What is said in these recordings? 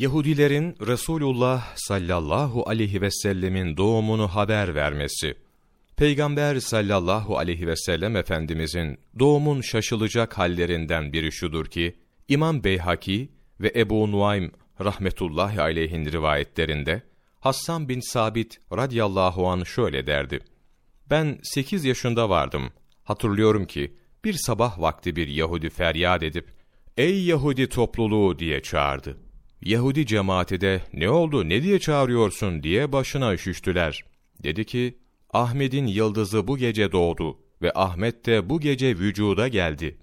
Yahudilerin Resulullah sallallahu aleyhi ve sellemin doğumunu haber vermesi. Peygamber sallallahu aleyhi ve sellem Efendimizin doğumun şaşılacak hallerinden biri şudur ki, İmam Beyhaki ve Ebu Nuaym rahmetullahi aleyhin rivayetlerinde, Hassan bin Sabit radıyallahu an şöyle derdi. Ben sekiz yaşında vardım. Hatırlıyorum ki, bir sabah vakti bir Yahudi feryat edip, Ey Yahudi topluluğu diye çağırdı. Yahudi cemaati de ne oldu ne diye çağırıyorsun diye başına üşüştüler. Dedi ki Ahmet'in yıldızı bu gece doğdu ve Ahmet de bu gece vücuda geldi.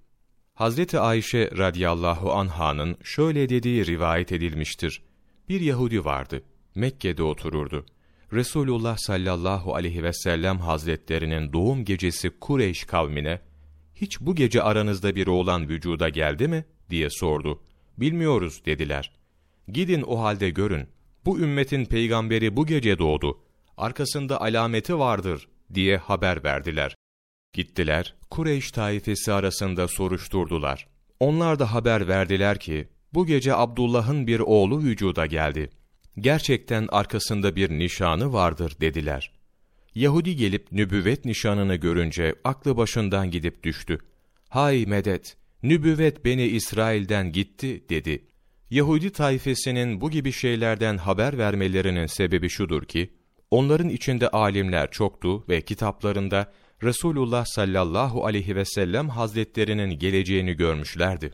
Hazreti Ayşe radıyallahu anh'ın şöyle dediği rivayet edilmiştir. Bir Yahudi vardı. Mekke'de otururdu. Resulullah sallallahu aleyhi ve sellem hazretlerinin doğum gecesi Kureyş kavmine, hiç bu gece aranızda bir oğlan vücuda geldi mi? diye sordu. Bilmiyoruz dediler. Gidin o halde görün. Bu ümmetin peygamberi bu gece doğdu. Arkasında alameti vardır diye haber verdiler. Gittiler, Kureyş taifesi arasında soruşturdular. Onlar da haber verdiler ki, bu gece Abdullah'ın bir oğlu vücuda geldi. Gerçekten arkasında bir nişanı vardır dediler. Yahudi gelip nübüvvet nişanını görünce aklı başından gidip düştü. Hay medet, nübüvvet beni İsrail'den gitti dedi. Yahudi tayfesinin bu gibi şeylerden haber vermelerinin sebebi şudur ki, onların içinde alimler çoktu ve kitaplarında Resulullah sallallahu aleyhi ve sellem hazretlerinin geleceğini görmüşlerdi.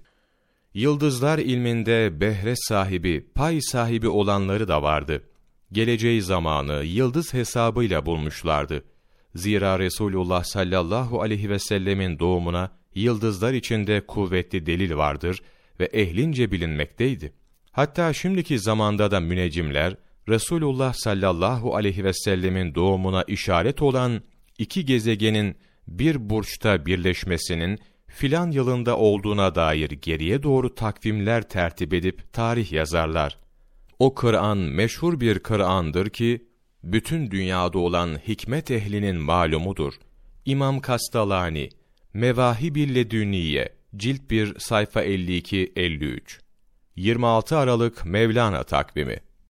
Yıldızlar ilminde behre sahibi, pay sahibi olanları da vardı. Geleceği zamanı yıldız hesabıyla bulmuşlardı. Zira Resulullah sallallahu aleyhi ve sellemin doğumuna yıldızlar içinde kuvvetli delil vardır ve ehlince bilinmekteydi. Hatta şimdiki zamanda da müneccimler, Resulullah sallallahu aleyhi ve sellemin doğumuna işaret olan iki gezegenin bir burçta birleşmesinin filan yılında olduğuna dair geriye doğru takvimler tertip edip tarih yazarlar. O Kur'an meşhur bir Kur'an'dır ki, bütün dünyada olan hikmet ehlinin malumudur. İmam Kastalani, Mevahib-i Dünniye, Cilt 1, sayfa 52-53 26 Aralık Mevlana takvimi